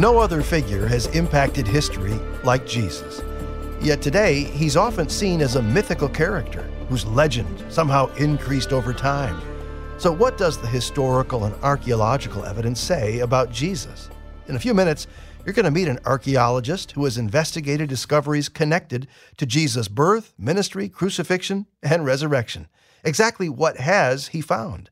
No other figure has impacted history like Jesus. Yet today, he's often seen as a mythical character whose legend somehow increased over time. So, what does the historical and archaeological evidence say about Jesus? In a few minutes, you're going to meet an archaeologist who has investigated discoveries connected to Jesus' birth, ministry, crucifixion, and resurrection. Exactly what has he found?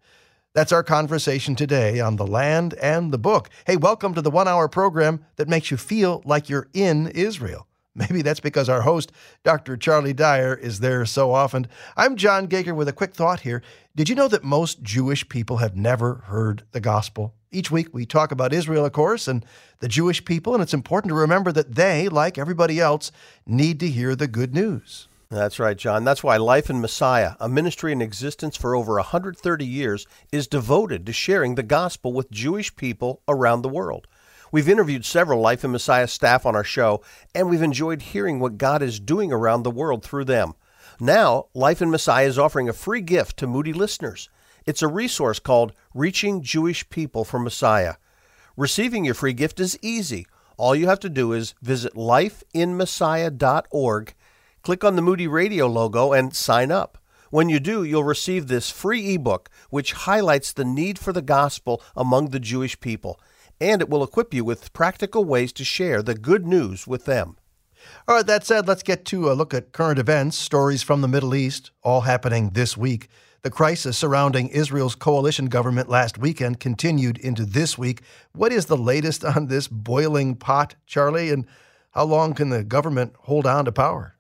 That's our conversation today on the land and the book. Hey, welcome to the one hour program that makes you feel like you're in Israel. Maybe that's because our host, Dr. Charlie Dyer, is there so often. I'm John Gauger with a quick thought here. Did you know that most Jewish people have never heard the gospel? Each week we talk about Israel, of course, and the Jewish people, and it's important to remember that they, like everybody else, need to hear the good news. That's right, John. That's why Life in Messiah, a ministry in existence for over 130 years, is devoted to sharing the gospel with Jewish people around the world. We've interviewed several Life in Messiah staff on our show, and we've enjoyed hearing what God is doing around the world through them. Now, Life in Messiah is offering a free gift to Moody listeners. It's a resource called Reaching Jewish People for Messiah. Receiving your free gift is easy. All you have to do is visit lifeinmessiah.org, click on the Moody Radio logo, and sign up. When you do, you'll receive this free ebook which highlights the need for the gospel among the Jewish people and it will equip you with practical ways to share the good news with them. All right, that said, let's get to a look at current events, stories from the Middle East, all happening this week. The crisis surrounding Israel's coalition government last weekend continued into this week. What is the latest on this boiling pot, Charlie? And how long can the government hold on to power?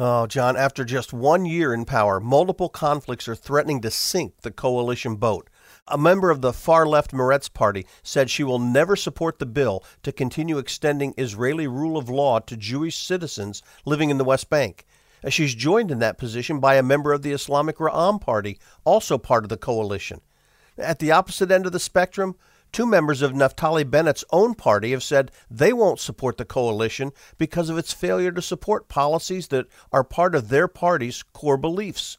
Oh, John, after just one year in power, multiple conflicts are threatening to sink the coalition boat. A member of the far left Meretz party said she will never support the bill to continue extending Israeli rule of law to Jewish citizens living in the West Bank. Uh, she's joined in that position by a member of the Islamic Ra'am party, also part of the coalition. At the opposite end of the spectrum, two members of Naftali Bennett's own party have said they won't support the coalition because of its failure to support policies that are part of their party's core beliefs.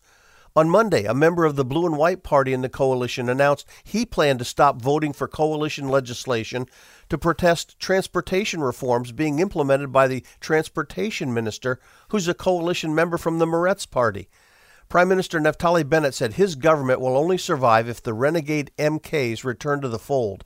On Monday, a member of the Blue and White Party in the coalition announced he planned to stop voting for coalition legislation to protest transportation reforms being implemented by the transportation minister, who's a coalition member from the Meretz Party. Prime Minister Naftali Bennett said his government will only survive if the renegade MKs return to the fold.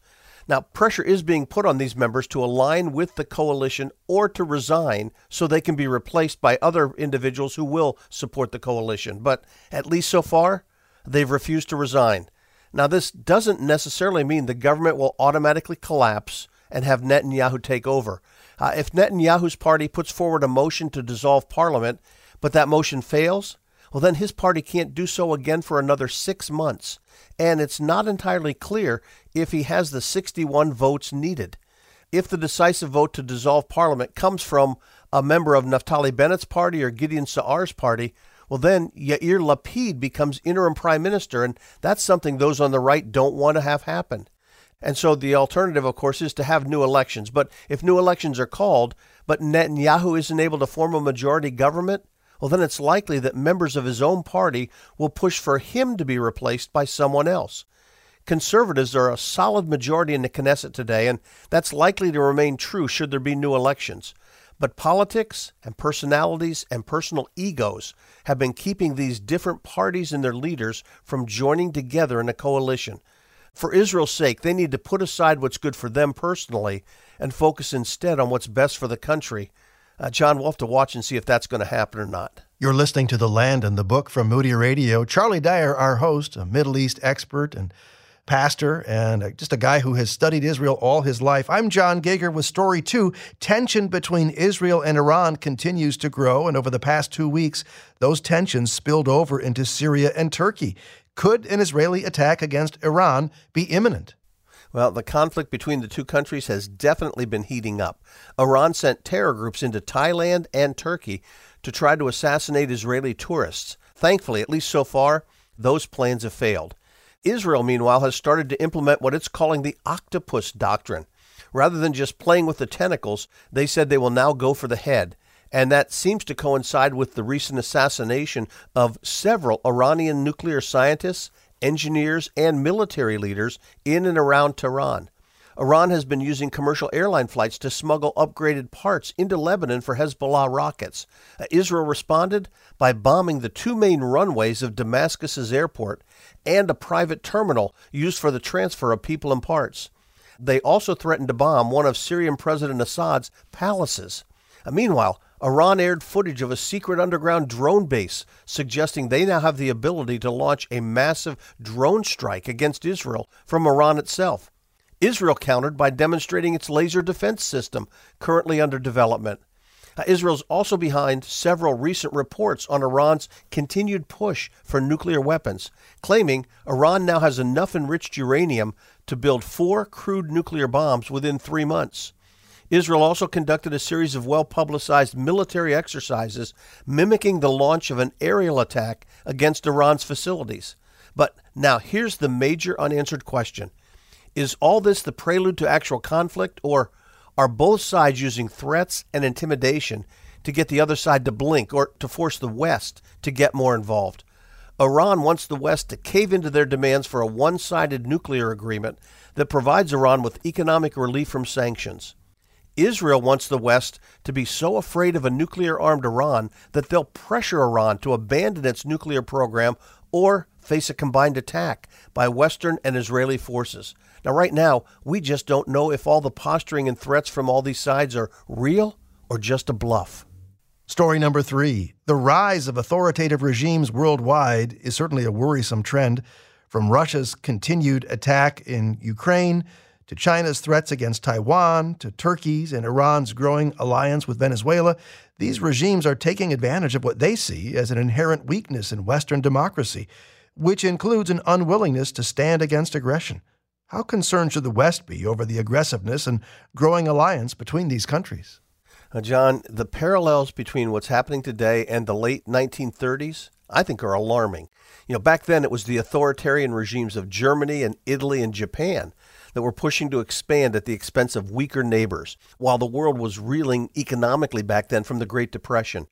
Now, pressure is being put on these members to align with the coalition or to resign so they can be replaced by other individuals who will support the coalition. But at least so far, they've refused to resign. Now, this doesn't necessarily mean the government will automatically collapse and have Netanyahu take over. Uh, if Netanyahu's party puts forward a motion to dissolve parliament, but that motion fails, well, then his party can't do so again for another six months and it's not entirely clear if he has the 61 votes needed. If the decisive vote to dissolve Parliament comes from a member of Naftali Bennett's party or Gideon Sa'ar's party, well, then Yair Lapid becomes interim prime minister, and that's something those on the right don't want to have happen. And so the alternative, of course, is to have new elections. But if new elections are called, but Netanyahu isn't able to form a majority government, well, then it's likely that members of his own party will push for him to be replaced by someone else. Conservatives are a solid majority in the Knesset today, and that's likely to remain true should there be new elections. But politics and personalities and personal egos have been keeping these different parties and their leaders from joining together in a coalition. For Israel's sake, they need to put aside what's good for them personally and focus instead on what's best for the country uh, Jon, we'll have to watch and see if that's going to happen or not. You're listening to The Land and the Book from Moody Radio. Charlie Dyer, our host, a Middle East expert and pastor, and just a guy who has studied Israel all his life. I'm John Gauger with Story 2. Tension between Israel and Iran continues to grow, and over the past two weeks, those tensions spilled over into Syria and Turkey. Could an Israeli attack against Iran be imminent? Well, the conflict between the two countries has definitely been heating up. Iran sent terror groups into Thailand and Turkey to try to assassinate Israeli tourists. Thankfully, at least so far, those plans have failed. Israel, meanwhile, has started to implement what it's calling the octopus doctrine. Rather than just playing with the tentacles, they said they will now go for the head. And that seems to coincide with the recent assassination of several Iranian nuclear scientists engineers, and military leaders in and around Tehran. Iran has been using commercial airline flights to smuggle upgraded parts into Lebanon for Hezbollah rockets. Uh, Israel responded by bombing the two main runways of Damascus's airport and a private terminal used for the transfer of people and parts. They also threatened to bomb one of Syrian President Assad's palaces. Meanwhile, Iran aired footage of a secret underground drone base, suggesting they now have the ability to launch a massive drone strike against Israel from Iran itself. Israel countered by demonstrating its laser defense system, currently under development. Uh, Israel's also behind several recent reports on Iran's continued push for nuclear weapons, claiming Iran now has enough enriched uranium to build four crude nuclear bombs within three months. Israel also conducted a series of well publicized military exercises mimicking the launch of an aerial attack against Iran's facilities. But now here's the major unanswered question Is all this the prelude to actual conflict, or are both sides using threats and intimidation to get the other side to blink or to force the West to get more involved? Iran wants the West to cave into their demands for a one sided nuclear agreement that provides Iran with economic relief from sanctions. Israel wants the West to be so afraid of a nuclear armed Iran that they'll pressure Iran to abandon its nuclear program or face a combined attack by Western and Israeli forces. Now, right now, we just don't know if all the posturing and threats from all these sides are real or just a bluff. Story number three The rise of authoritative regimes worldwide is certainly a worrisome trend. From Russia's continued attack in Ukraine to China's threats against Taiwan, to Turkey's and Iran's growing alliance with Venezuela, these regimes are taking advantage of what they see as an inherent weakness in Western democracy, which includes an unwillingness to stand against aggression. How concerned should the West be over the aggressiveness and growing alliance between these countries? Uh, John, the parallels between what's happening today and the late 1930s, I think, are alarming. You know, back then it was the authoritarian regimes of Germany and Italy and Japan that were pushing to expand at the expense of weaker neighbors, while the world was reeling economically back then from the Great Depression.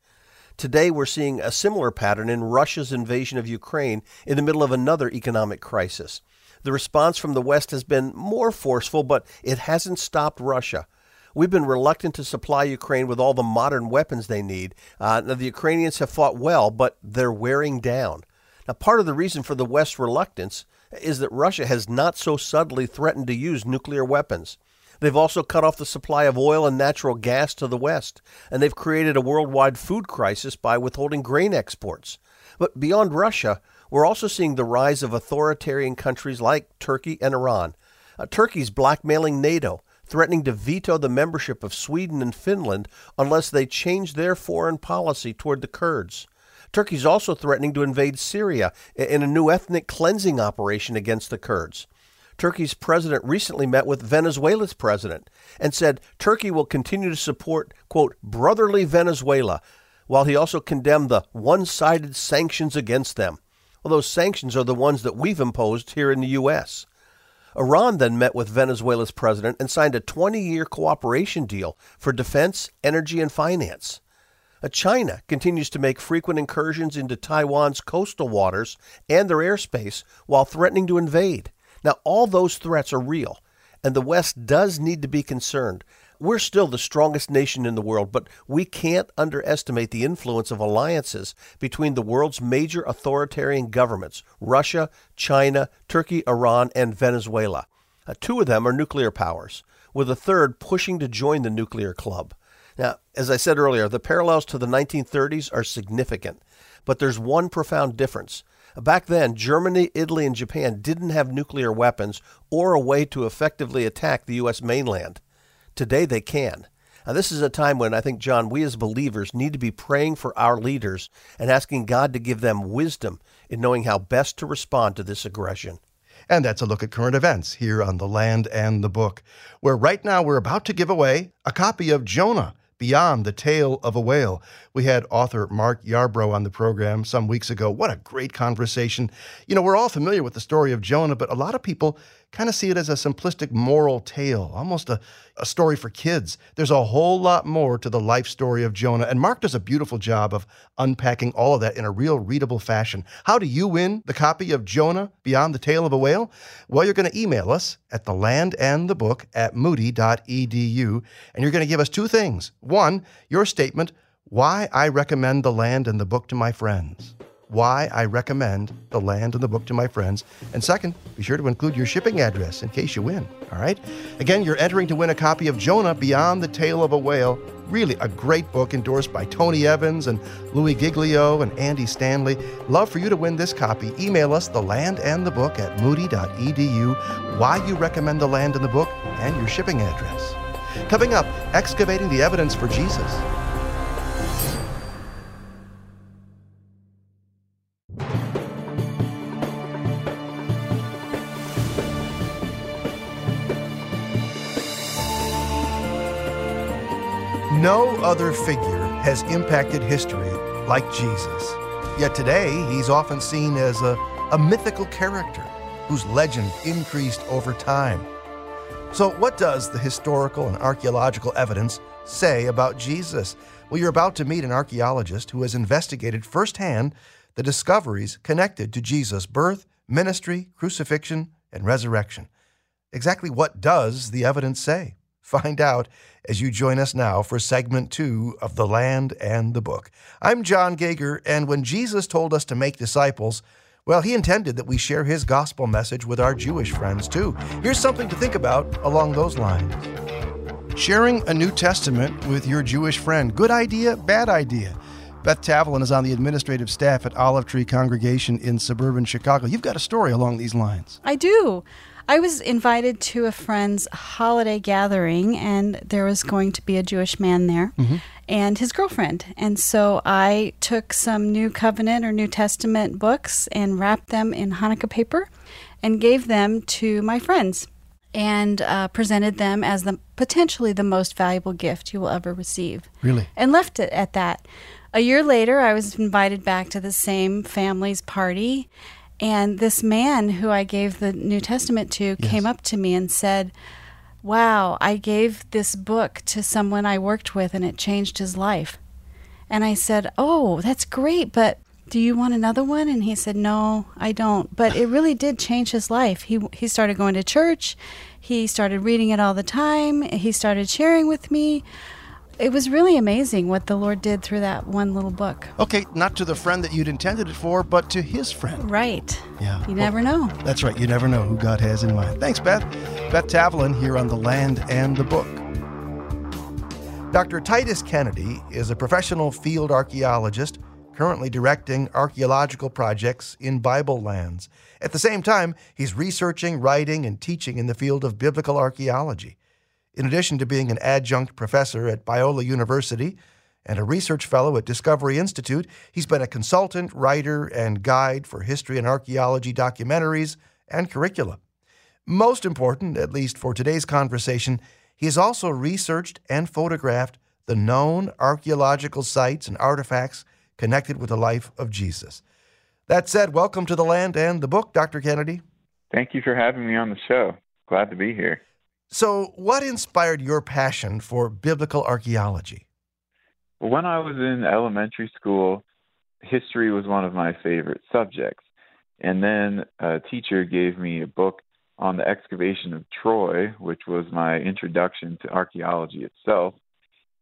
Today, we're seeing a similar pattern in Russia's invasion of Ukraine in the middle of another economic crisis. The response from the West has been more forceful, but it hasn't stopped Russia. We've been reluctant to supply Ukraine with all the modern weapons they need. Uh, now, the Ukrainians have fought well, but they're wearing down. Now, part of the reason for the West's reluctance is that Russia has not so subtly threatened to use nuclear weapons. They've also cut off the supply of oil and natural gas to the West, and they've created a worldwide food crisis by withholding grain exports. But beyond Russia, we're also seeing the rise of authoritarian countries like Turkey and Iran. Uh, Turkey's blackmailing NATO, threatening to veto the membership of Sweden and Finland unless they change their foreign policy toward the Kurds. Turkey's also threatening to invade Syria in a new ethnic cleansing operation against the Kurds. Turkey's president recently met with Venezuela's president and said Turkey will continue to support, quote, brotherly Venezuela, while he also condemned the one sided sanctions against them. Well, those sanctions are the ones that we've imposed here in the U.S. Iran then met with Venezuela's president and signed a 20 year cooperation deal for defense, energy, and finance. Uh, China continues to make frequent incursions into Taiwan's coastal waters and their airspace while threatening to invade. Now, all those threats are real, and the West does need to be concerned. We're still the strongest nation in the world, but we can't underestimate the influence of alliances between the world's major authoritarian governments Russia, China, Turkey, Iran, and Venezuela. Uh, two of them are nuclear powers, with a third pushing to join the nuclear club. Now, as I said earlier, the parallels to the 1930s are significant, but there's one profound difference. Back then, Germany, Italy, and Japan didn't have nuclear weapons or a way to effectively attack the U.S. mainland. Today, they can. Now, this is a time when I think, John, we as believers need to be praying for our leaders and asking God to give them wisdom in knowing how best to respond to this aggression. And that's a look at current events here on The Land and the Book, where right now we're about to give away a copy of Jonah Beyond the Tale of a Whale. We had author Mark Yarbrough on the program some weeks ago. What a great conversation. You know, we're all familiar with the story of Jonah, but a lot of people kind of see it as a simplistic moral tale, almost a, a story for kids. There's a whole lot more to the life story of Jonah, and Mark does a beautiful job of unpacking all of that in a real readable fashion. How do you win the copy of Jonah Beyond the Tale of a Whale? Well, you're going to email us at the land and the book at moody.edu, and you're going to give us two things. One, your statement, why I recommend the land and the book to my friends why I recommend the land and the book to my friends. And second, be sure to include your shipping address in case you win. All right? Again, you're entering to win a copy of Jonah Beyond the Tale of a Whale. Really a great book endorsed by Tony Evans and Louie Giglio and Andy Stanley. Love for you to win this copy. Email us the land and the book at moody.edu, why you recommend the land and the book, and your shipping address. Coming up, excavating the evidence for Jesus. Other figure has impacted history like Jesus. Yet today, he's often seen as a, a mythical character whose legend increased over time. So, what does the historical and archaeological evidence say about Jesus? Well, you're about to meet an archaeologist who has investigated firsthand the discoveries connected to Jesus' birth, ministry, crucifixion, and resurrection. Exactly what does the evidence say? Find out as you join us now for segment two of The Land and the Book. I'm John Gauger, and when Jesus told us to make disciples, well, he intended that we share his gospel message with our Jewish friends too. Here's something to think about along those lines. Sharing a New Testament with your Jewish friend. Good idea, bad idea. Beth Tavelin is on the administrative staff at Olive Tree Congregation in suburban Chicago. You've got a story along these lines. I do. I was invited to a friend's holiday gathering, and there was going to be a Jewish man there mm-hmm. and his girlfriend. And so I took some New Covenant or New Testament books and wrapped them in Hanukkah paper and gave them to my friends and uh, presented them as the potentially the most valuable gift you will ever receive. Really? And left it at that. A year later, I was invited back to the same family's party and this man who I gave the New Testament to yes. came up to me and said, Wow, I gave this book to someone I worked with and it changed his life. And I said, Oh, that's great, but do you want another one? And he said, No, I don't. But it really did change his life. He, he started going to church, he started reading it all the time, he started sharing with me it was really amazing what the Lord did through that one little book. Okay, not to the friend that you'd intended it for, but to his friend. Right. Yeah. You never know. That's right. You never know who God has in mind. Thanks, Beth. Beth Tavelin here on The Land and the Book. Dr. Titus Kennedy is a professional field archaeologist currently directing archaeological projects in Bible lands. At the same time, he's researching, writing, and teaching in the field of biblical archaeology. In addition to being an adjunct professor at Biola University and a research fellow at Discovery Institute, he's been a consultant, writer, and guide for history and archaeology documentaries and curricula. Most important, at least for today's conversation, he has also researched and photographed the known archaeological sites and artifacts connected with the life of Jesus. That said, welcome to the land and the book, Dr. Kennedy. Thank you for having me on the show. Glad to be here. So, what inspired your passion for biblical archaeology? When I was in elementary school, history was one of my favorite subjects. And then a teacher gave me a book on the excavation of Troy, which was my introduction to archaeology itself.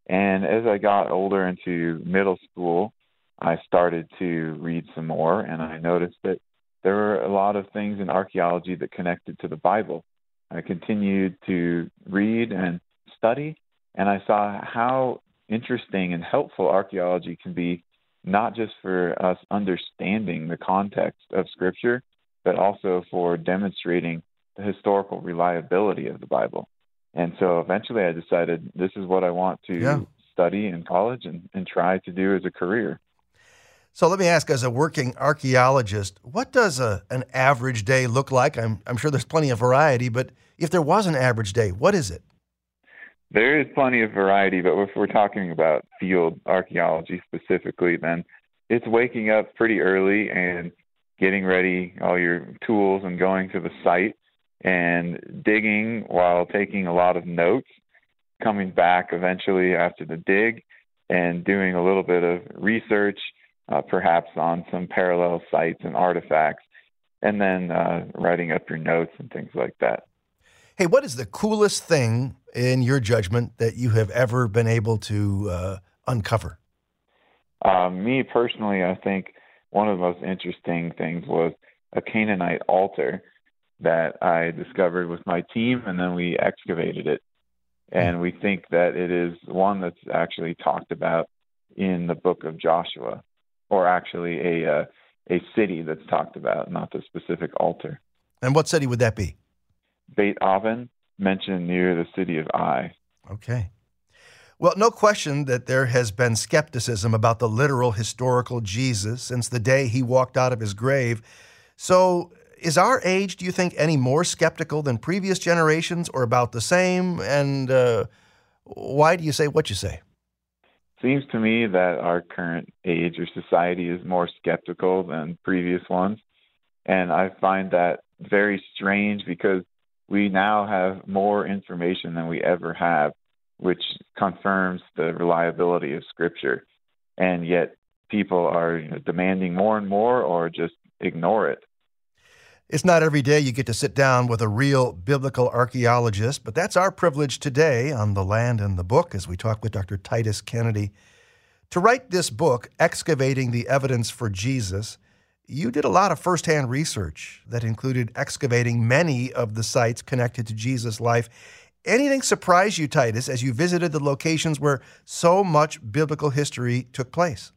And as I got older into middle school, I started to read some more, and I noticed that there were a lot of things in archaeology that connected to the Bible. I continued to read and study, and I saw how interesting and helpful archaeology can be, not just for us understanding the context of Scripture, but also for demonstrating the historical reliability of the Bible. And so eventually I decided this is what I want to yeah. study in college and, and try to do as a career. So let me ask, as a working archaeologist, what does a, an average day look like? I'm, I'm sure there's plenty of variety, but if there was an average day, what is it? There is plenty of variety, but if we're talking about field archaeology specifically, then it's waking up pretty early and getting ready all your tools and going to the site and digging while taking a lot of notes, coming back eventually after the dig and doing a little bit of research, uh, perhaps on some parallel sites and artifacts, and then uh, writing up your notes and things like that. Hey, what is the coolest thing in your judgment that you have ever been able to uh, uncover? Uh, me personally, I think one of the most interesting things was a Canaanite altar that I discovered with my team, and then we excavated it. And we think that it is one that's actually talked about in the book of Joshua, or actually a uh, a city that's talked about, not the specific altar. And what city would that be? Beit Aven, mentioned near the city of Ai. Okay. Well, no question that there has been skepticism about the literal historical Jesus since the day he walked out of his grave. So, is our age, do you think, any more skeptical than previous generations or about the same? And uh, why do you say what you say? Seems to me that our current age or society is more skeptical than previous ones. And I find that very strange because we now have more information than we ever have, which confirms the reliability of Scripture. And yet people are you know, demanding more and more or just ignore it. It's not every day you get to sit down with a real biblical archaeologist, but that's our privilege today on The Land and the Book as we talk with Dr. Titus Kennedy. To write this book, Excavating the Evidence for Jesus, you did a lot of firsthand research that included excavating many of the sites connected to Jesus' life. Anything surprise you, Titus, as you visited the locations where so much biblical history took place?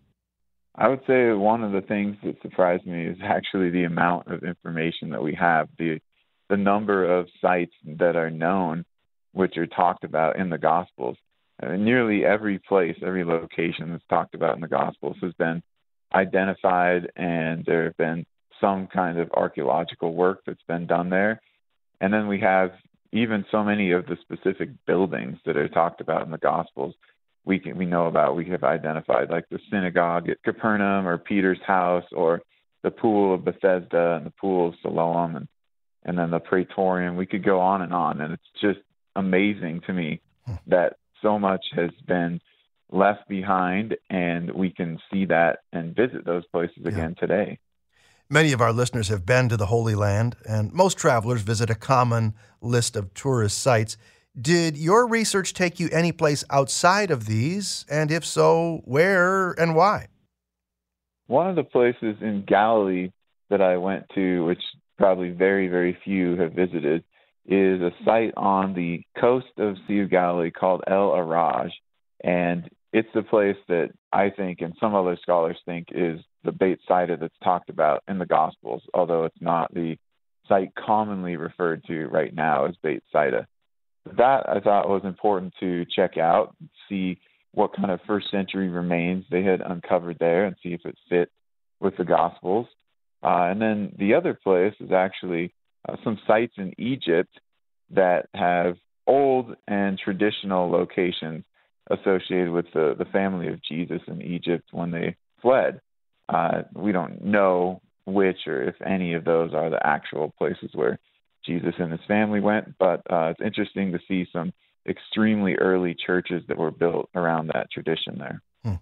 I would say one of the things that surprised me is actually the amount of information that we have, the the number of sites that are known, which are talked about in the Gospels. Uh, nearly every place, every location that's talked about in the Gospels has been identified, and there have been some kind of archaeological work that's been done there. And then we have even so many of the specific buildings that are talked about in the Gospels we can we know about we have identified like the synagogue at Capernaum or Peter's house or the pool of Bethesda and the pool of Siloam and and then the Praetorium. We could go on and on, and it's just amazing to me hmm. that so much has been left behind, and we can see that and visit those places yeah. again today. Many of our listeners have been to the Holy Land, and most travelers visit a common list of tourist sites. Did your research take you any place outside of these? And if so, where and why? One of the places in Galilee that I went to, which probably very, very few have visited, is a site on the coast of Sea of Galilee called El Araj. And it's the place that I think, and some other scholars think, is the Beit Saida that's talked about in the Gospels, although it's not the site commonly referred to right now as Beit Saida that I thought was important to check out, see what kind of first century remains they had uncovered there, and see if it fit with the Gospels. Uh, and then the other place is actually uh, some sites in Egypt that have old and traditional locations associated with the, the family of Jesus in Egypt when they fled. Uh, we don't know which or if any of those are the actual places where Jesus and his family went. But uh, it's interesting to see some extremely early churches that were built around that tradition there. Hmm.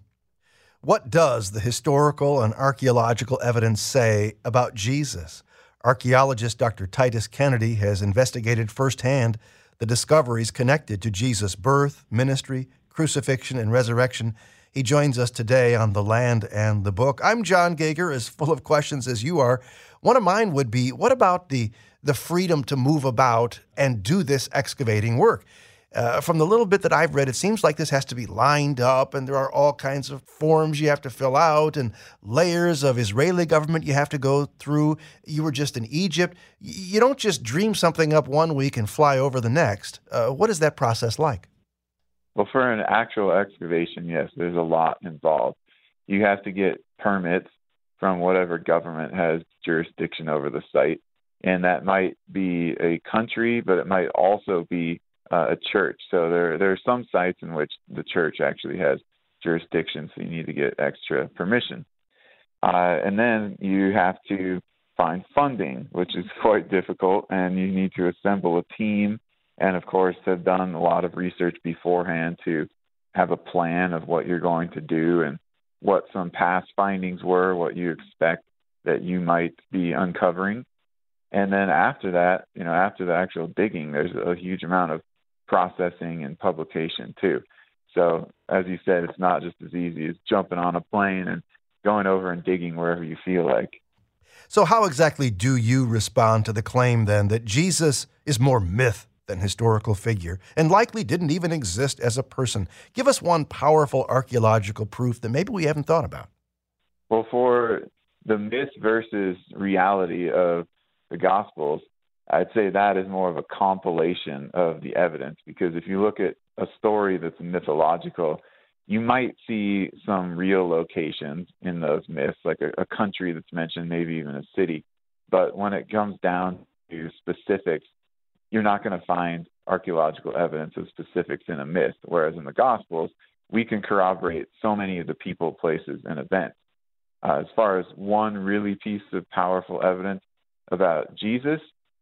What does the historical and archaeological evidence say about Jesus? Archaeologist Dr. Titus Kennedy has investigated firsthand the discoveries connected to Jesus' birth, ministry, crucifixion, and resurrection. He joins us today on The Land and the Book. I'm John Gauger, as full of questions as you are. One of mine would be what about the the freedom to move about and do this excavating work. Uh, from the little bit that I've read, it seems like this has to be lined up, and there are all kinds of forms you have to fill out and layers of Israeli government you have to go through. You were just in Egypt. You don't just dream something up one week and fly over the next. Uh, what is that process like? Well, for an actual excavation, yes, there's a lot involved. You have to get permits from whatever government has jurisdiction over the site and that might be a country, but it might also be uh, a church. So there there are some sites in which the church actually has jurisdiction, so you need to get extra permission. Uh, and then you have to find funding, which is quite difficult, and you need to assemble a team and, of course, have done a lot of research beforehand to have a plan of what you're going to do and what some past findings were, what you expect that you might be uncovering. And then after that, you know, after the actual digging, there's a huge amount of processing and publication too. So, as you said, it's not just as easy as jumping on a plane and going over and digging wherever you feel like. So, how exactly do you respond to the claim then that Jesus is more myth than historical figure and likely didn't even exist as a person? Give us one powerful archaeological proof that maybe we haven't thought about. Well, for the myth versus reality of the Gospels, I'd say that is more of a compilation of the evidence because if you look at a story that's mythological, you might see some real locations in those myths, like a, a country that's mentioned, maybe even a city. But when it comes down to specifics, you're not going to find archaeological evidence of specifics in a myth. Whereas in the Gospels, we can corroborate so many of the people, places, and events. Uh, as far as one really piece of powerful evidence about Jesus,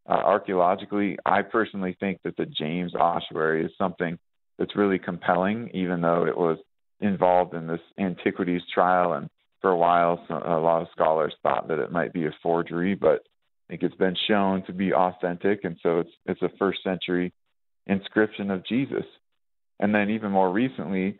uh, archaeologically, I personally think that the James ossuary is something that's really compelling, even though it was involved in this antiquities trial. And for a while, so a lot of scholars thought that it might be a forgery, but I think it's been shown to be authentic. And so it's, it's a first century inscription of Jesus. And then even more recently,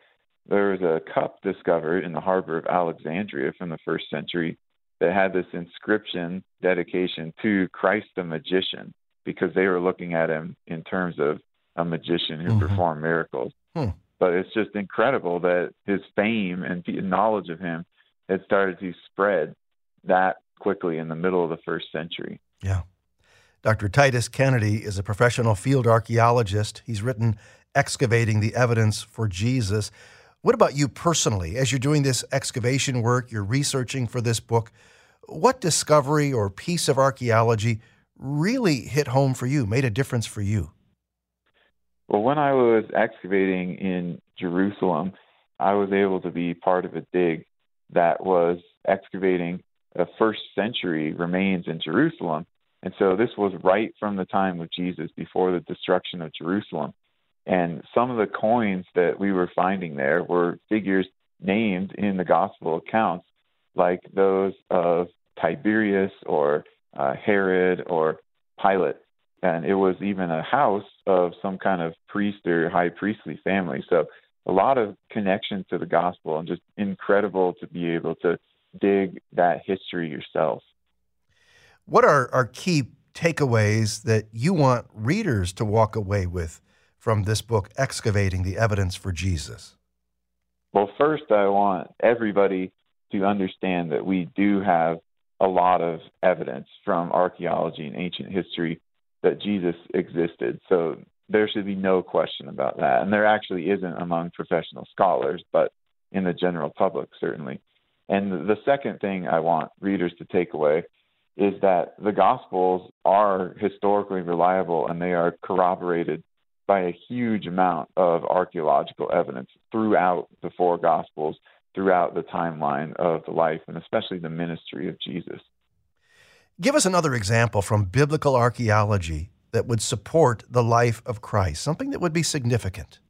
there was a cup discovered in the harbor of Alexandria from the first century that had this inscription dedication to Christ the magician because they were looking at him in terms of a magician who mm-hmm. performed miracles. Hmm. But it's just incredible that his fame and knowledge of him had started to spread that quickly in the middle of the first century. Yeah. Dr. Titus Kennedy is a professional field archaeologist. He's written Excavating the Evidence for Jesus. What about you personally? As you're doing this excavation work, you're researching for this book, what discovery or piece of archaeology really hit home for you, made a difference for you? Well, when I was excavating in Jerusalem, I was able to be part of a dig that was excavating a first century remains in Jerusalem. And so this was right from the time of Jesus before the destruction of Jerusalem. And some of the coins that we were finding there were figures named in the gospel accounts, like those of Tiberius or uh, Herod or Pilate. And it was even a house of some kind of priest or high priestly family. So a lot of connection to the gospel and just incredible to be able to dig that history yourself. What are our key takeaways that you want readers to walk away with from this book, Excavating the Evidence for Jesus? Well, first, I want everybody to understand that we do have a lot of evidence from archaeology and ancient history that Jesus existed. So there should be no question about that. And there actually isn't among professional scholars, but in the general public, certainly. And the second thing I want readers to take away is that the Gospels are historically reliable and they are corroborated by a huge amount of archaeological evidence throughout the four Gospels, throughout the timeline of the life and especially the ministry of Jesus. Give us another example from biblical archaeology that would support the life of Christ, something that would be significant.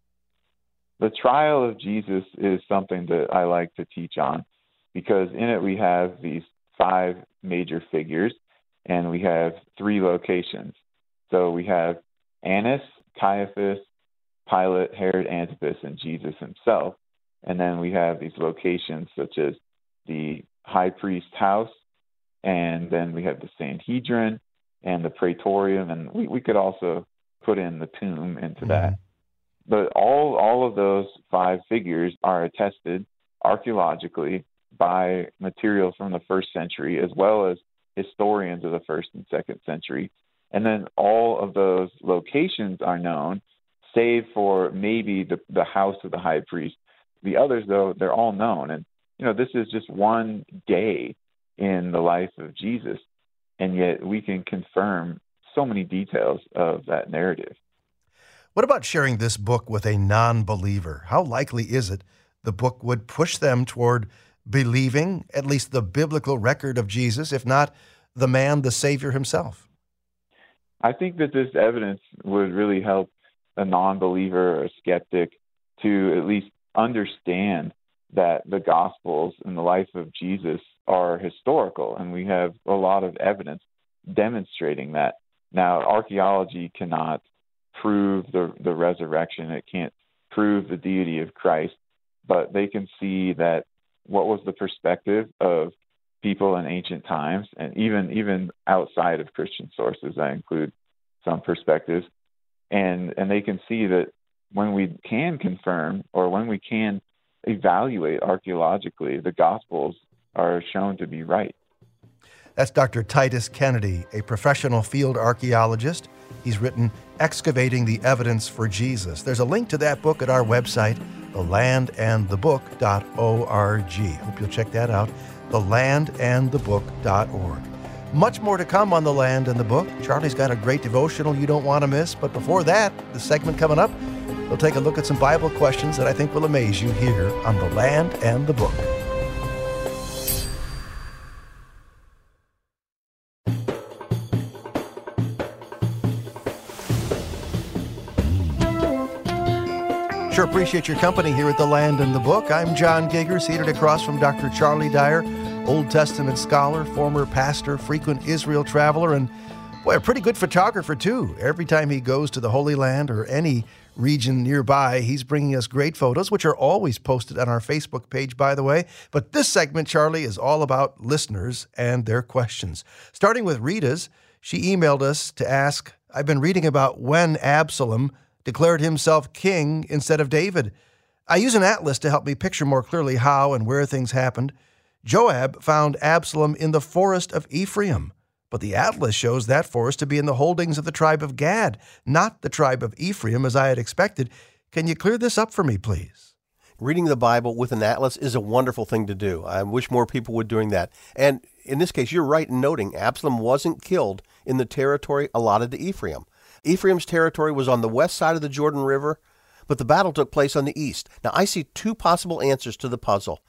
The trial of Jesus is something that I like to teach on because in it we have these five major figures and we have three locations. So we have Annas, Caiaphas, Pilate, Herod Antipas, and Jesus himself. And then we have these locations such as the high priest's house, and then we have the Sanhedrin and the Praetorium, and we, we could also put in the tomb into mm-hmm. that. But all all of those five figures are attested archaeologically by materials from the first century as well as historians of the first and second century and then all of those locations are known, save for maybe the, the house of the high priest. The others, though, they're all known. And, you know, this is just one day in the life of Jesus. And yet we can confirm so many details of that narrative. What about sharing this book with a non believer? How likely is it the book would push them toward believing at least the biblical record of Jesus, if not the man, the Savior himself? I think that this evidence would really help a non believer or skeptic to at least understand that the Gospels and the life of Jesus are historical, and we have a lot of evidence demonstrating that. Now, archaeology cannot prove the, the resurrection, it can't prove the deity of Christ, but they can see that what was the perspective of people in ancient times, and even even outside of Christian sources, I include some perspectives, and and they can see that when we can confirm or when we can evaluate archaeologically, the Gospels are shown to be right. That's Dr. Titus Kennedy, a professional field archaeologist. He's written Excavating the Evidence for Jesus. There's a link to that book at our website, thelandandthebook.org. Hope you'll check that out, thelandandthebook.org. Much more to come on The Land and the Book. Charlie's got a great devotional you don't want to miss. But before that, the segment coming up, we'll take a look at some Bible questions that I think will amaze you here on The Land and the Book. Sure appreciate your company here at The Land and the Book. I'm John Gauger, seated across from Dr. Charlie Dyer Old Testament scholar, former pastor, frequent Israel traveler, and boy, a pretty good photographer too. Every time he goes to the Holy Land or any region nearby, he's bringing us great photos, which are always posted on our Facebook page, by the way. But this segment, Charlie, is all about listeners and their questions. Starting with Rita's, she emailed us to ask I've been reading about when Absalom declared himself king instead of David. I use an atlas to help me picture more clearly how and where things happened. Joab found Absalom in the forest of Ephraim, but the atlas shows that forest to be in the holdings of the tribe of Gad, not the tribe of Ephraim as I had expected. Can you clear this up for me, please? Reading the Bible with an atlas is a wonderful thing to do. I wish more people would doing that. And in this case, you're right in noting Absalom wasn't killed in the territory allotted to Ephraim. Ephraim's territory was on the west side of the Jordan River, but the battle took place on the east. Now, I see two possible answers to the puzzle.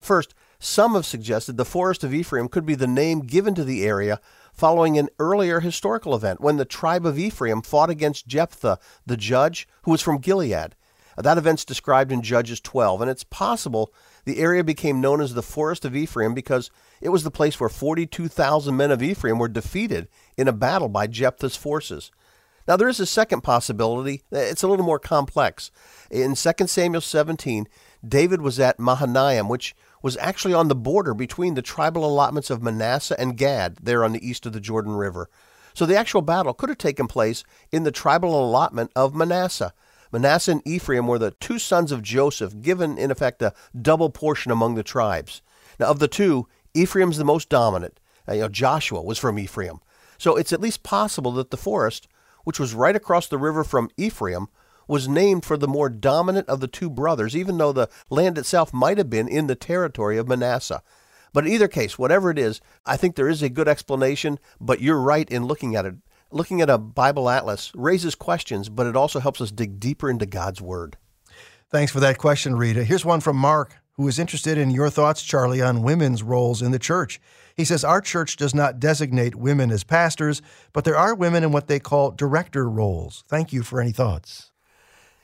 First, some have suggested the Forest of Ephraim could be the name given to the area following an earlier historical event when the tribe of Ephraim fought against Jephthah, the judge, who was from Gilead. That event's described in Judges 12, and it's possible the area became known as the Forest of Ephraim because it was the place where 42,000 men of Ephraim were defeated in a battle by Jephthah's forces. Now, there is a second possibility. It's a little more complex. In 2 Samuel 17, David was at Mahanaim, which was actually on the border between the tribal allotments of Manasseh and Gad, there on the east of the Jordan River. So the actual battle could have taken place in the tribal allotment of Manasseh. Manasseh and Ephraim were the two sons of Joseph, given in effect a double portion among the tribes. Now, of the two, Ephraim's the most dominant. You know, Joshua was from Ephraim. So it's at least possible that the forest, which was right across the river from Ephraim, was named for the more dominant of the two brothers, even though the land itself might have been in the territory of Manasseh. But in either case, whatever it is, I think there is a good explanation, but you're right in looking at it. Looking at a Bible atlas raises questions, but it also helps us dig deeper into God's Word. Thanks for that question, Rita. Here's one from Mark, who is interested in your thoughts, Charlie, on women's roles in the church. He says, Our church does not designate women as pastors, but there are women in what they call director roles. Thank you for any thoughts.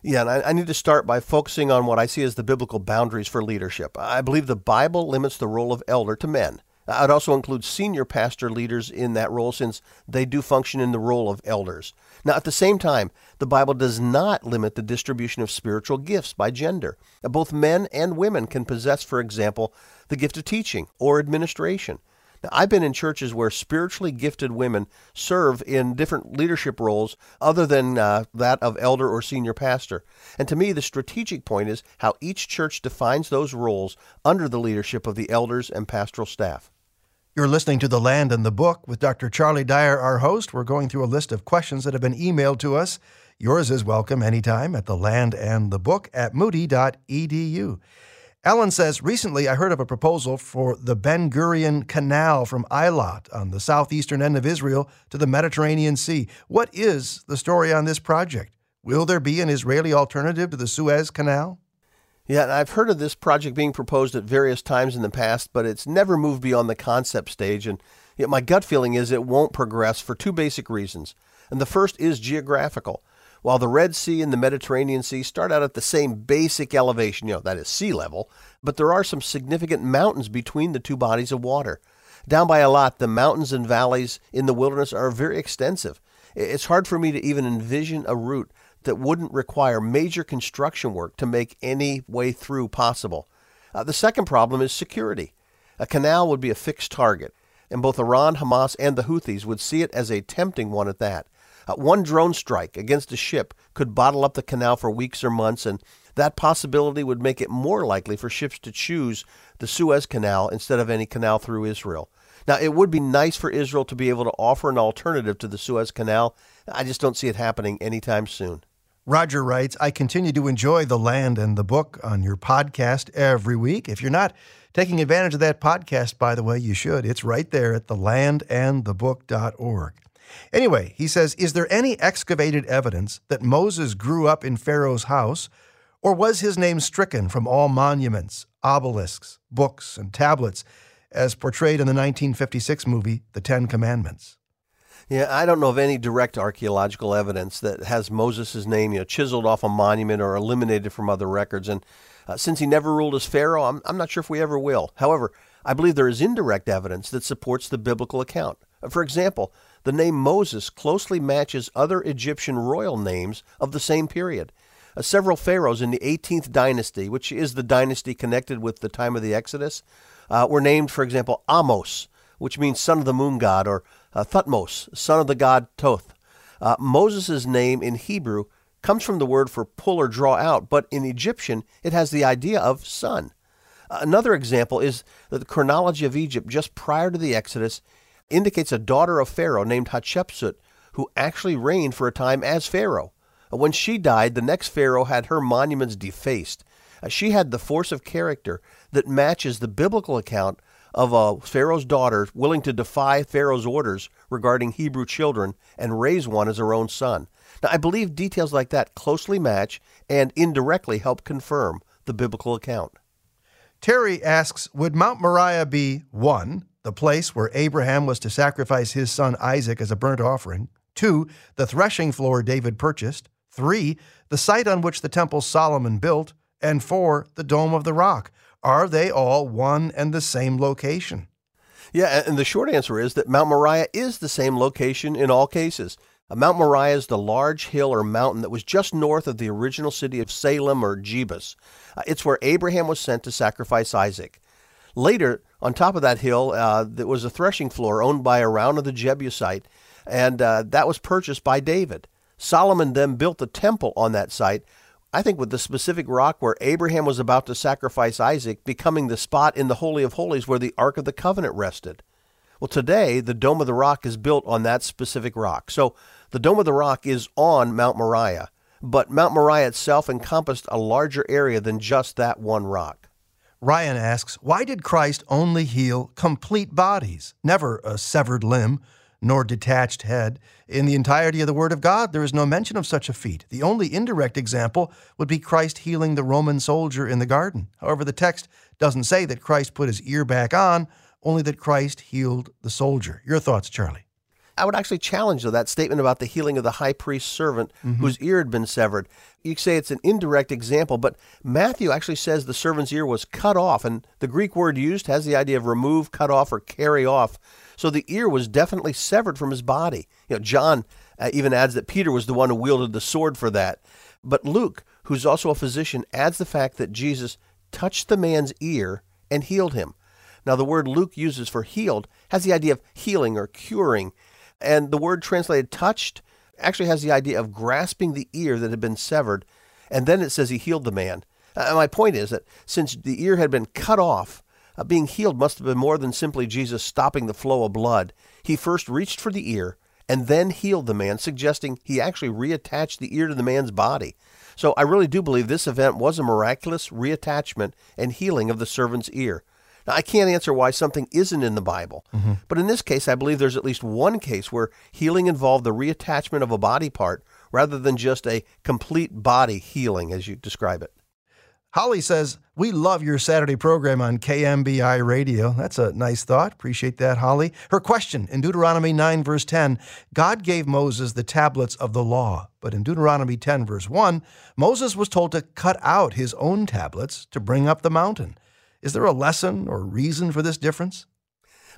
Yeah, and I, I, need to start by focusing on what I see as the biblical boundaries for leadership. I believe the Bible limits the role of elder to men. I'd also include senior pastor leaders in that role since they do function in the role of elders. Now, at the same time, the Bible does not limit the distribution of spiritual gifts by gender. Both men and women can possess, for example, the gift of teaching or administration. Now, I've been in churches where spiritually gifted women serve in different leadership roles other than uh, that of elder or senior pastor. And to me, the strategic point is how each church defines those roles under the leadership of the elders and pastoral staff. You're listening to The Land and the Book with Dr. Charlie Dyer, our host. We're going through a list of questions that have been emailed to us. Yours is welcome anytime at the land and the book at moody.edu. Ellen says, Recently I heard of a proposal for the Ben Gurion Canal from Eilat on the southeastern end of Israel to the Mediterranean Sea. What is the story on this project? Will there be an Israeli alternative to the Suez Canal? Yeah, I've heard of this project being proposed at various times in the past, but it's never moved beyond the concept stage. And Yet my gut feeling is it won't progress for two basic reasons. And the first is geographical. While the Red Sea and the Mediterranean Sea start out at the same basic elevation, you know, that is sea level, but there are some significant mountains between the two bodies of water. Down by Eilat, the mountains and valleys in the wilderness are very extensive. It's hard for me to even envision a route that wouldn't require major construction work to make any way through possible. Uh, the second problem is security. A canal would be a fixed target, and both Iran, Hamas, and the Houthis would see it as a tempting one at that. Uh, one drone strike against a ship could bottle up the canal for weeks or months, and that possibility would make it more likely for ships to choose the Suez Canal instead of any canal through Israel. Now, it would be nice for Israel to be able to offer an alternative to the Suez Canal. I just don't see it happening anytime soon. Roger writes, I continue to enjoy The Land and the Book on your podcast every week. If you're not taking advantage of that podcast, by the way, you should. It's right there at thelandandthebook.org. Anyway, he says, Is there any excavated evidence that Moses grew up in Pharaoh's house, or was his name stricken from all monuments, obelisks, books, and tablets, as portrayed in the 1956 movie The Ten Commandments? Yeah, I don't know of any direct archaeological evidence that has Moses' name, you know, chiseled off a monument or eliminated from other records. And uh, since he never ruled as Pharaoh, I'm, I'm not sure if we ever will. However, I believe there is indirect evidence that supports the biblical account. For example, the name Moses closely matches other Egyptian royal names of the same period. Uh, several pharaohs in the 18th dynasty, which is the dynasty connected with the time of the Exodus, uh, were named, for example, Ahmose, which means son of the moon god, or uh, Thutmose, son of the god Thoth. Uh, Moses' name in Hebrew comes from the word for pull or draw out, but in Egyptian it has the idea of son. Another example is that the chronology of Egypt just prior to the Exodus indicates a daughter of Pharaoh named Hatshepsut who actually reigned for a time as Pharaoh. When she died, the next Pharaoh had her monuments defaced. Uh, she had the force of character that matches the biblical account of a Pharaoh's daughter willing to defy Pharaoh's orders regarding Hebrew children and raise one as her own son. Now, I believe details like that closely match and indirectly help confirm the biblical account. Terry asks Would Mount Moriah be one, the place where Abraham was to sacrifice his son Isaac as a burnt offering, two, the threshing floor David purchased, three, the site on which the temple Solomon built, and four, the Dome of the Rock? Are they all one and the same location? Yeah, and the short answer is that Mount Moriah is the same location in all cases. Uh, Mount Moriah is the large hill or mountain that was just north of the original city of Salem or Jebus. Uh, it's where Abraham was sent to sacrifice Isaac. Later, on top of that hill, uh, there was a threshing floor owned by Araunah the Jebusite, and uh, that was purchased by David. Solomon then built the temple on that site, I think with the specific rock where Abraham was about to sacrifice Isaac becoming the spot in the Holy of Holies where the Ark of the Covenant rested. Well, today, the Dome of the Rock is built on that specific rock. So the Dome of the Rock is on Mount Moriah, but Mount Moriah itself encompassed a larger area than just that one rock. Ryan asks, why did Christ only heal complete bodies, never a severed limb, nor detached head? In the entirety of the Word of God, there is no mention of such a feat. The only indirect example would be Christ healing the Roman soldier in the garden. However, the text doesn't say that Christ put his ear back on, only that Christ healed the soldier. Your thoughts, Charlie? I would actually challenge though, that statement about the healing of the high priest's servant mm-hmm. whose ear had been severed. You say it's an indirect example, but Matthew actually says the servant's ear was cut off, and the Greek word used has the idea of remove, cut off, or carry off. So the ear was definitely severed from his body. You know, John uh, even adds that Peter was the one who wielded the sword for that. But Luke, who's also a physician, adds the fact that Jesus touched the man's ear and healed him. Now, the word Luke uses for healed has the idea of healing or curing. And the word translated touched actually has the idea of grasping the ear that had been severed. And then it says he healed the man. Uh, my point is that since the ear had been cut off, uh, being healed must have been more than simply Jesus stopping the flow of blood. He first reached for the ear and then healed the man, suggesting he actually reattached the ear to the man's body. So I really do believe this event was a miraculous reattachment and healing of the servant's ear. Now, I can't answer why something isn't in the Bible, mm-hmm. but in this case, I believe there's at least one case where healing involved the reattachment of a body part rather than just a complete body healing, as you describe it. Holly says, We love your Saturday program on KMBI radio. That's a nice thought. Appreciate that, Holly. Her question in Deuteronomy 9, verse 10 God gave Moses the tablets of the law. But in Deuteronomy 10, verse 1, Moses was told to cut out his own tablets to bring up the mountain. Is there a lesson or reason for this difference?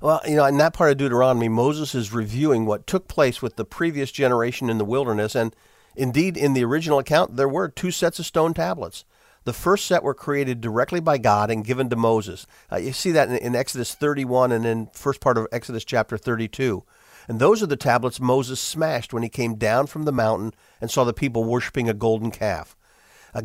Well, you know, in that part of Deuteronomy, Moses is reviewing what took place with the previous generation in the wilderness. And indeed, in the original account, there were two sets of stone tablets. The first set were created directly by God and given to Moses. Uh, you see that in, in Exodus 31 and in first part of Exodus chapter 32. And those are the tablets Moses smashed when he came down from the mountain and saw the people worshiping a golden calf.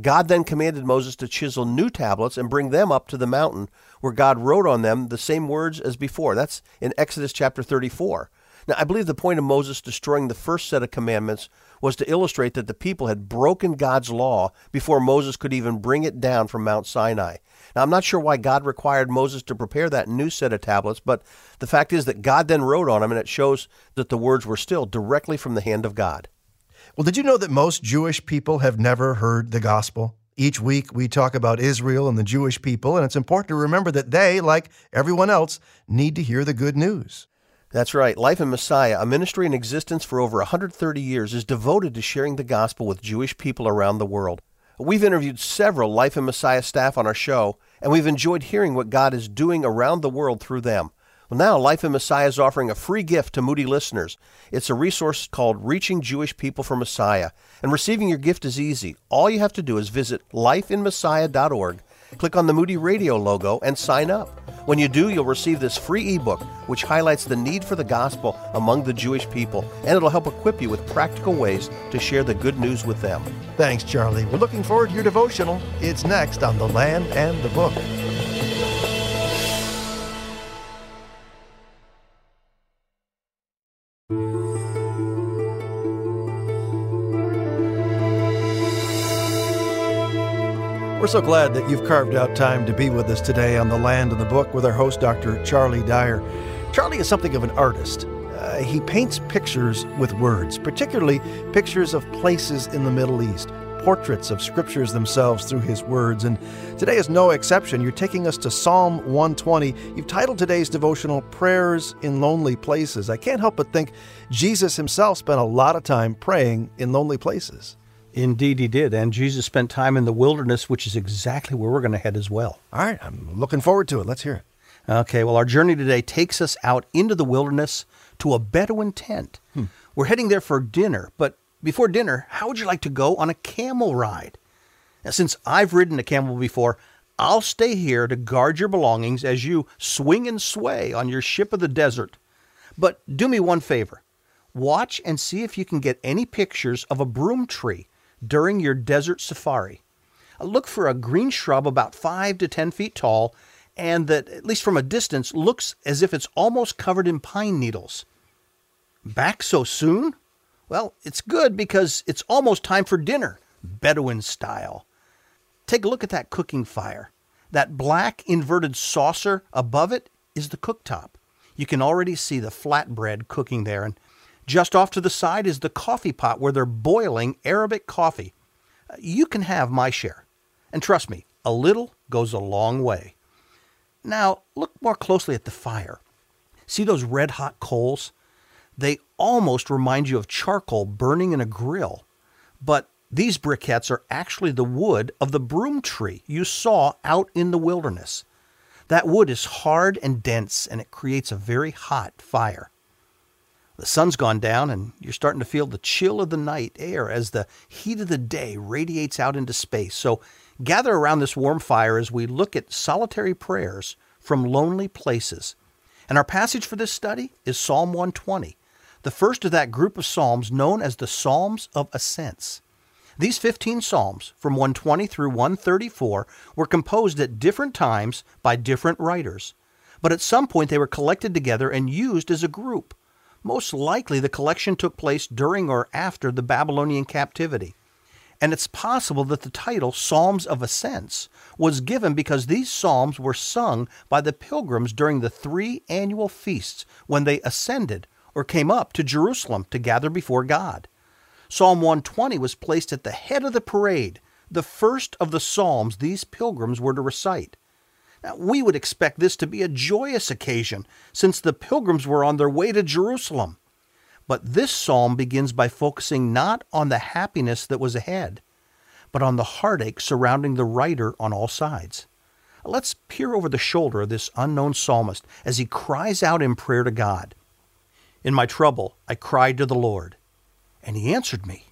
God then commanded Moses to chisel new tablets and bring them up to the mountain, where God wrote on them the same words as before. That's in Exodus chapter 34. Now, I believe the point of Moses destroying the first set of commandments was to illustrate that the people had broken God's law before Moses could even bring it down from Mount Sinai. Now, I'm not sure why God required Moses to prepare that new set of tablets, but the fact is that God then wrote on them, and it shows that the words were still directly from the hand of God. Well, did you know that most Jewish people have never heard the gospel? Each week we talk about Israel and the Jewish people, and it's important to remember that they, like everyone else, need to hear the good news. That's right. Life in Messiah, a ministry in existence for over 130 years, is devoted to sharing the gospel with Jewish people around the world. We've interviewed several Life in Messiah staff on our show, and we've enjoyed hearing what God is doing around the world through them. Well, now Life in Messiah is offering a free gift to Moody listeners. It's a resource called Reaching Jewish People for Messiah, and receiving your gift is easy. All you have to do is visit lifeinmessiah.org Click on the Moody Radio logo and sign up. When you do, you'll receive this free ebook, which highlights the need for the gospel among the Jewish people, and it'll help equip you with practical ways to share the good news with them. Thanks, Charlie. We're looking forward to your devotional. It's next on The Land and the Book. We're so glad that you've carved out time to be with us today on The Land and the Book with our host, Dr. Charlie Dyer. Charlie is something of an artist. Uh, he paints pictures with words, particularly pictures of places in the Middle East, portraits of scriptures themselves through his words. And today is no exception. You're taking us to Psalm 120. You've titled today's devotional Prayers in Lonely Places. I can't help but think Jesus himself spent a lot of time praying in lonely places. Indeed, he did. And Jesus spent time in the wilderness, which is exactly where we're going to head as well. All right, I'm looking forward to it. Let's hear it. Okay, well, our journey today takes us out into the wilderness to a Bedouin tent. Hmm. We're heading there for dinner, but before dinner, how would you like to go on a camel ride? Now, since I've ridden a camel before, I'll stay here to guard your belongings as you swing and sway on your ship of the desert. But do me one favor watch and see if you can get any pictures of a broom tree during your desert safari. Uh, look for a green shrub about 5 to 10 feet tall and that, at least from a distance, looks as if it's almost covered in pine needles. Back so soon? Well, it's good because it's almost time for dinner, Bedouin style. Take a look at that cooking fire. That black inverted saucer above it is the cooktop. You can already see the flatbread cooking there, and just off to the side is the coffee pot where they're boiling Arabic coffee. Uh, you can have my share. And trust me, a little goes a long way. Now, look more closely at the fire. See those red hot coals? They almost remind you of charcoal burning in a grill. But these briquettes are actually the wood of the broom tree you saw out in the wilderness. That wood is hard and dense, and it creates a very hot fire. The sun's gone down, and you're starting to feel the chill of the night air as the heat of the day radiates out into space. So gather around this warm fire as we look at solitary prayers from lonely places. And our passage for this study is Psalm 120, the first of that group of psalms known as the Psalms of Ascents. These 15 psalms, from 120 through 134, were composed at different times by different writers, but at some point they were collected together and used as a group. Most likely, the collection took place during or after the Babylonian captivity. And it's possible that the title, Psalms of Ascents, was given because these psalms were sung by the pilgrims during the three annual feasts when they ascended or came up to Jerusalem to gather before God. Psalm 120 was placed at the head of the parade the first of the psalms these pilgrims were to recite. Now, we would expect this to be a joyous occasion, since the pilgrims were on their way to Jerusalem. But this psalm begins by focusing not on the happiness that was ahead, but on the heartache surrounding the writer on all sides. Let's peer over the shoulder of this unknown psalmist as he cries out in prayer to God. In my trouble, I cried to the Lord, and he answered me.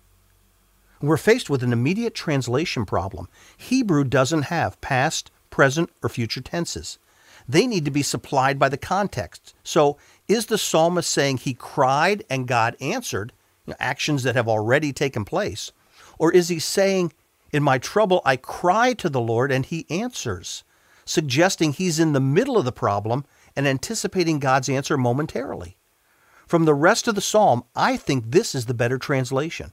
We're faced with an immediate translation problem. Hebrew doesn't have past, present, or future tenses. They need to be supplied by the context. So, is the psalmist saying he cried and God answered, you know, actions that have already taken place? Or is he saying, In my trouble, I cry to the Lord and he answers, suggesting he's in the middle of the problem and anticipating God's answer momentarily? From the rest of the psalm, I think this is the better translation.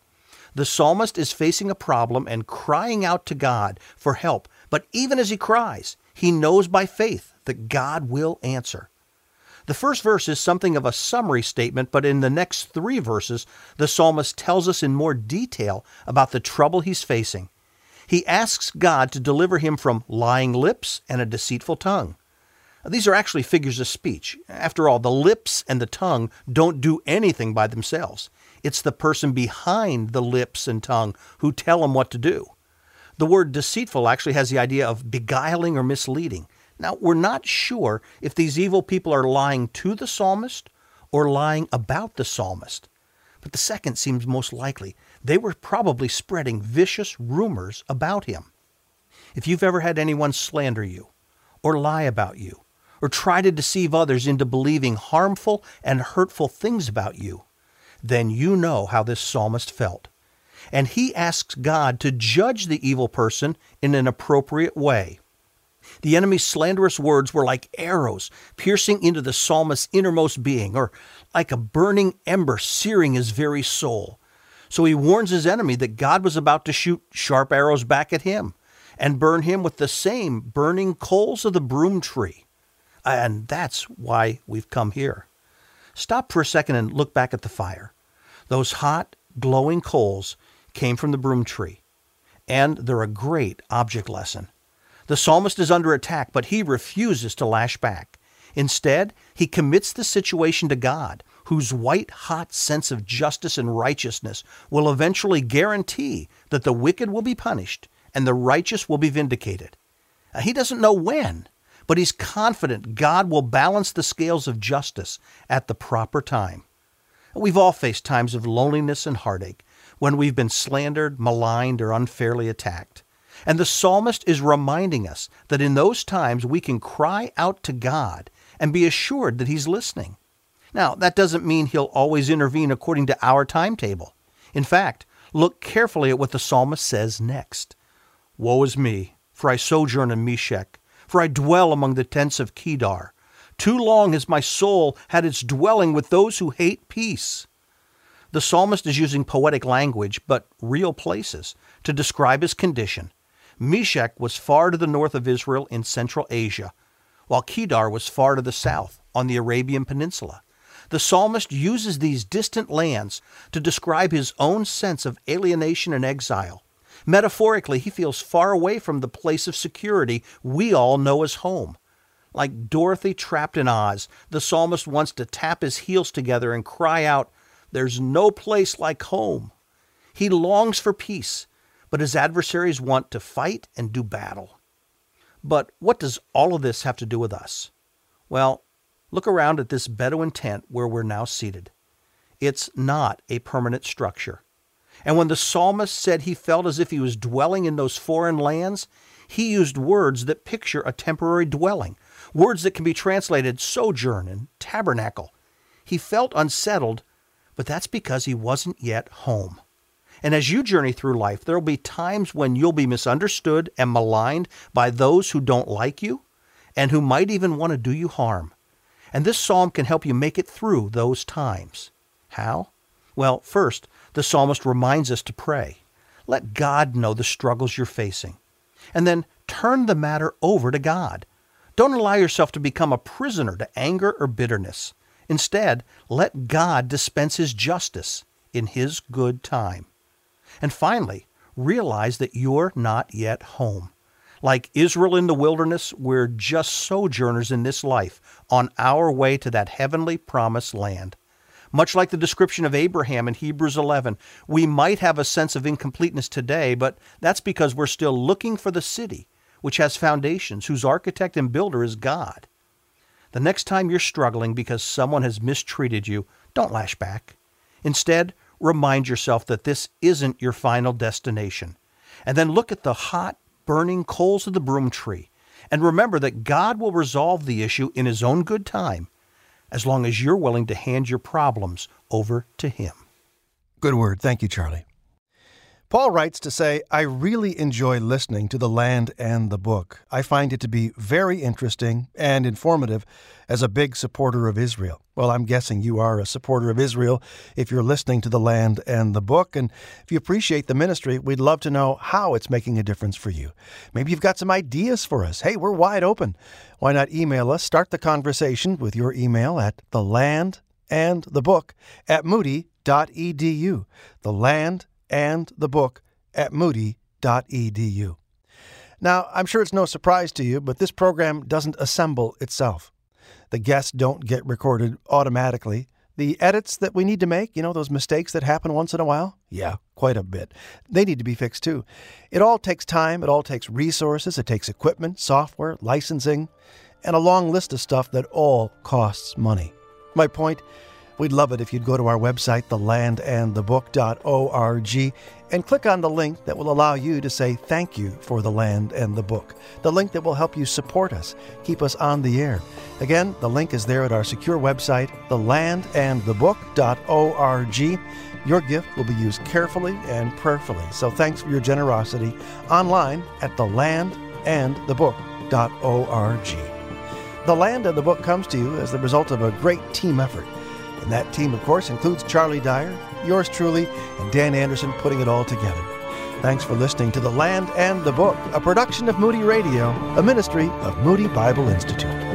The psalmist is facing a problem and crying out to God for help, but even as he cries, he knows by faith that God will answer. The first verse is something of a summary statement, but in the next three verses, the psalmist tells us in more detail about the trouble he's facing. He asks God to deliver him from lying lips and a deceitful tongue. These are actually figures of speech. After all, the lips and the tongue don't do anything by themselves. It's the person behind the lips and tongue who tell them what to do. The word deceitful actually has the idea of beguiling or misleading. Now, we're not sure if these evil people are lying to the psalmist or lying about the psalmist, but the second seems most likely. They were probably spreading vicious rumors about him. If you've ever had anyone slander you, or lie about you, or try to deceive others into believing harmful and hurtful things about you, then you know how this psalmist felt and he asks God to judge the evil person in an appropriate way. The enemy's slanderous words were like arrows piercing into the psalmist's innermost being, or like a burning ember searing his very soul. So he warns his enemy that God was about to shoot sharp arrows back at him and burn him with the same burning coals of the broom tree. And that's why we've come here. Stop for a second and look back at the fire. Those hot, glowing coals came from the broom tree, and they're a great object lesson. The psalmist is under attack, but he refuses to lash back. Instead, he commits the situation to God, whose white hot sense of justice and righteousness will eventually guarantee that the wicked will be punished and the righteous will be vindicated. He doesn't know when, but he's confident God will balance the scales of justice at the proper time. We've all faced times of loneliness and heartache, when we've been slandered, maligned, or unfairly attacked. And the psalmist is reminding us that in those times we can cry out to God and be assured that He's listening. Now, that doesn't mean He'll always intervene according to our timetable. In fact, look carefully at what the psalmist says next. Woe is me, for I sojourn in Meshech, for I dwell among the tents of Kedar. Too long has my soul had its dwelling with those who hate peace. The psalmist is using poetic language, but real places, to describe his condition. Meshech was far to the north of Israel in Central Asia, while Kedar was far to the south on the Arabian Peninsula. The psalmist uses these distant lands to describe his own sense of alienation and exile. Metaphorically, he feels far away from the place of security we all know as home. Like Dorothy trapped in Oz, the psalmist wants to tap his heels together and cry out, there's no place like home. He longs for peace, but his adversaries want to fight and do battle. But what does all of this have to do with us? Well, look around at this Bedouin tent where we're now seated. It's not a permanent structure. And when the psalmist said he felt as if he was dwelling in those foreign lands, he used words that picture a temporary dwelling, words that can be translated sojourn and tabernacle. He felt unsettled but that's because he wasn't yet home. And as you journey through life, there will be times when you'll be misunderstood and maligned by those who don't like you and who might even want to do you harm. And this psalm can help you make it through those times. How? Well, first, the psalmist reminds us to pray. Let God know the struggles you're facing. And then turn the matter over to God. Don't allow yourself to become a prisoner to anger or bitterness. Instead, let God dispense His justice in His good time. And finally, realize that you're not yet home. Like Israel in the wilderness, we're just sojourners in this life on our way to that heavenly promised land. Much like the description of Abraham in Hebrews 11, we might have a sense of incompleteness today, but that's because we're still looking for the city, which has foundations, whose architect and builder is God. The next time you're struggling because someone has mistreated you, don't lash back. Instead, remind yourself that this isn't your final destination. And then look at the hot, burning coals of the broom tree and remember that God will resolve the issue in His own good time as long as you're willing to hand your problems over to Him. Good word. Thank you, Charlie. Paul writes to say, I really enjoy listening to The Land and the Book. I find it to be very interesting and informative as a big supporter of Israel. Well, I'm guessing you are a supporter of Israel if you're listening to The Land and the Book. And if you appreciate the ministry, we'd love to know how it's making a difference for you. Maybe you've got some ideas for us. Hey, we're wide open. Why not email us? Start the conversation with your email at The Land and the Book at moody.edu. The Land and the book at moody.edu. Now, I'm sure it's no surprise to you, but this program doesn't assemble itself. The guests don't get recorded automatically. The edits that we need to make, you know, those mistakes that happen once in a while, yeah, quite a bit. They need to be fixed too. It all takes time, it all takes resources, it takes equipment, software, licensing, and a long list of stuff that all costs money. My point We'd love it if you'd go to our website, thelandandthebook.org, and click on the link that will allow you to say thank you for the land and the book. The link that will help you support us, keep us on the air. Again, the link is there at our secure website, thelandandthebook.org. Your gift will be used carefully and prayerfully. So thanks for your generosity online at thelandandthebook.org. The Land and the Book comes to you as the result of a great team effort. And that team, of course, includes Charlie Dyer, yours truly, and Dan Anderson putting it all together. Thanks for listening to The Land and the Book, a production of Moody Radio, a ministry of Moody Bible Institute.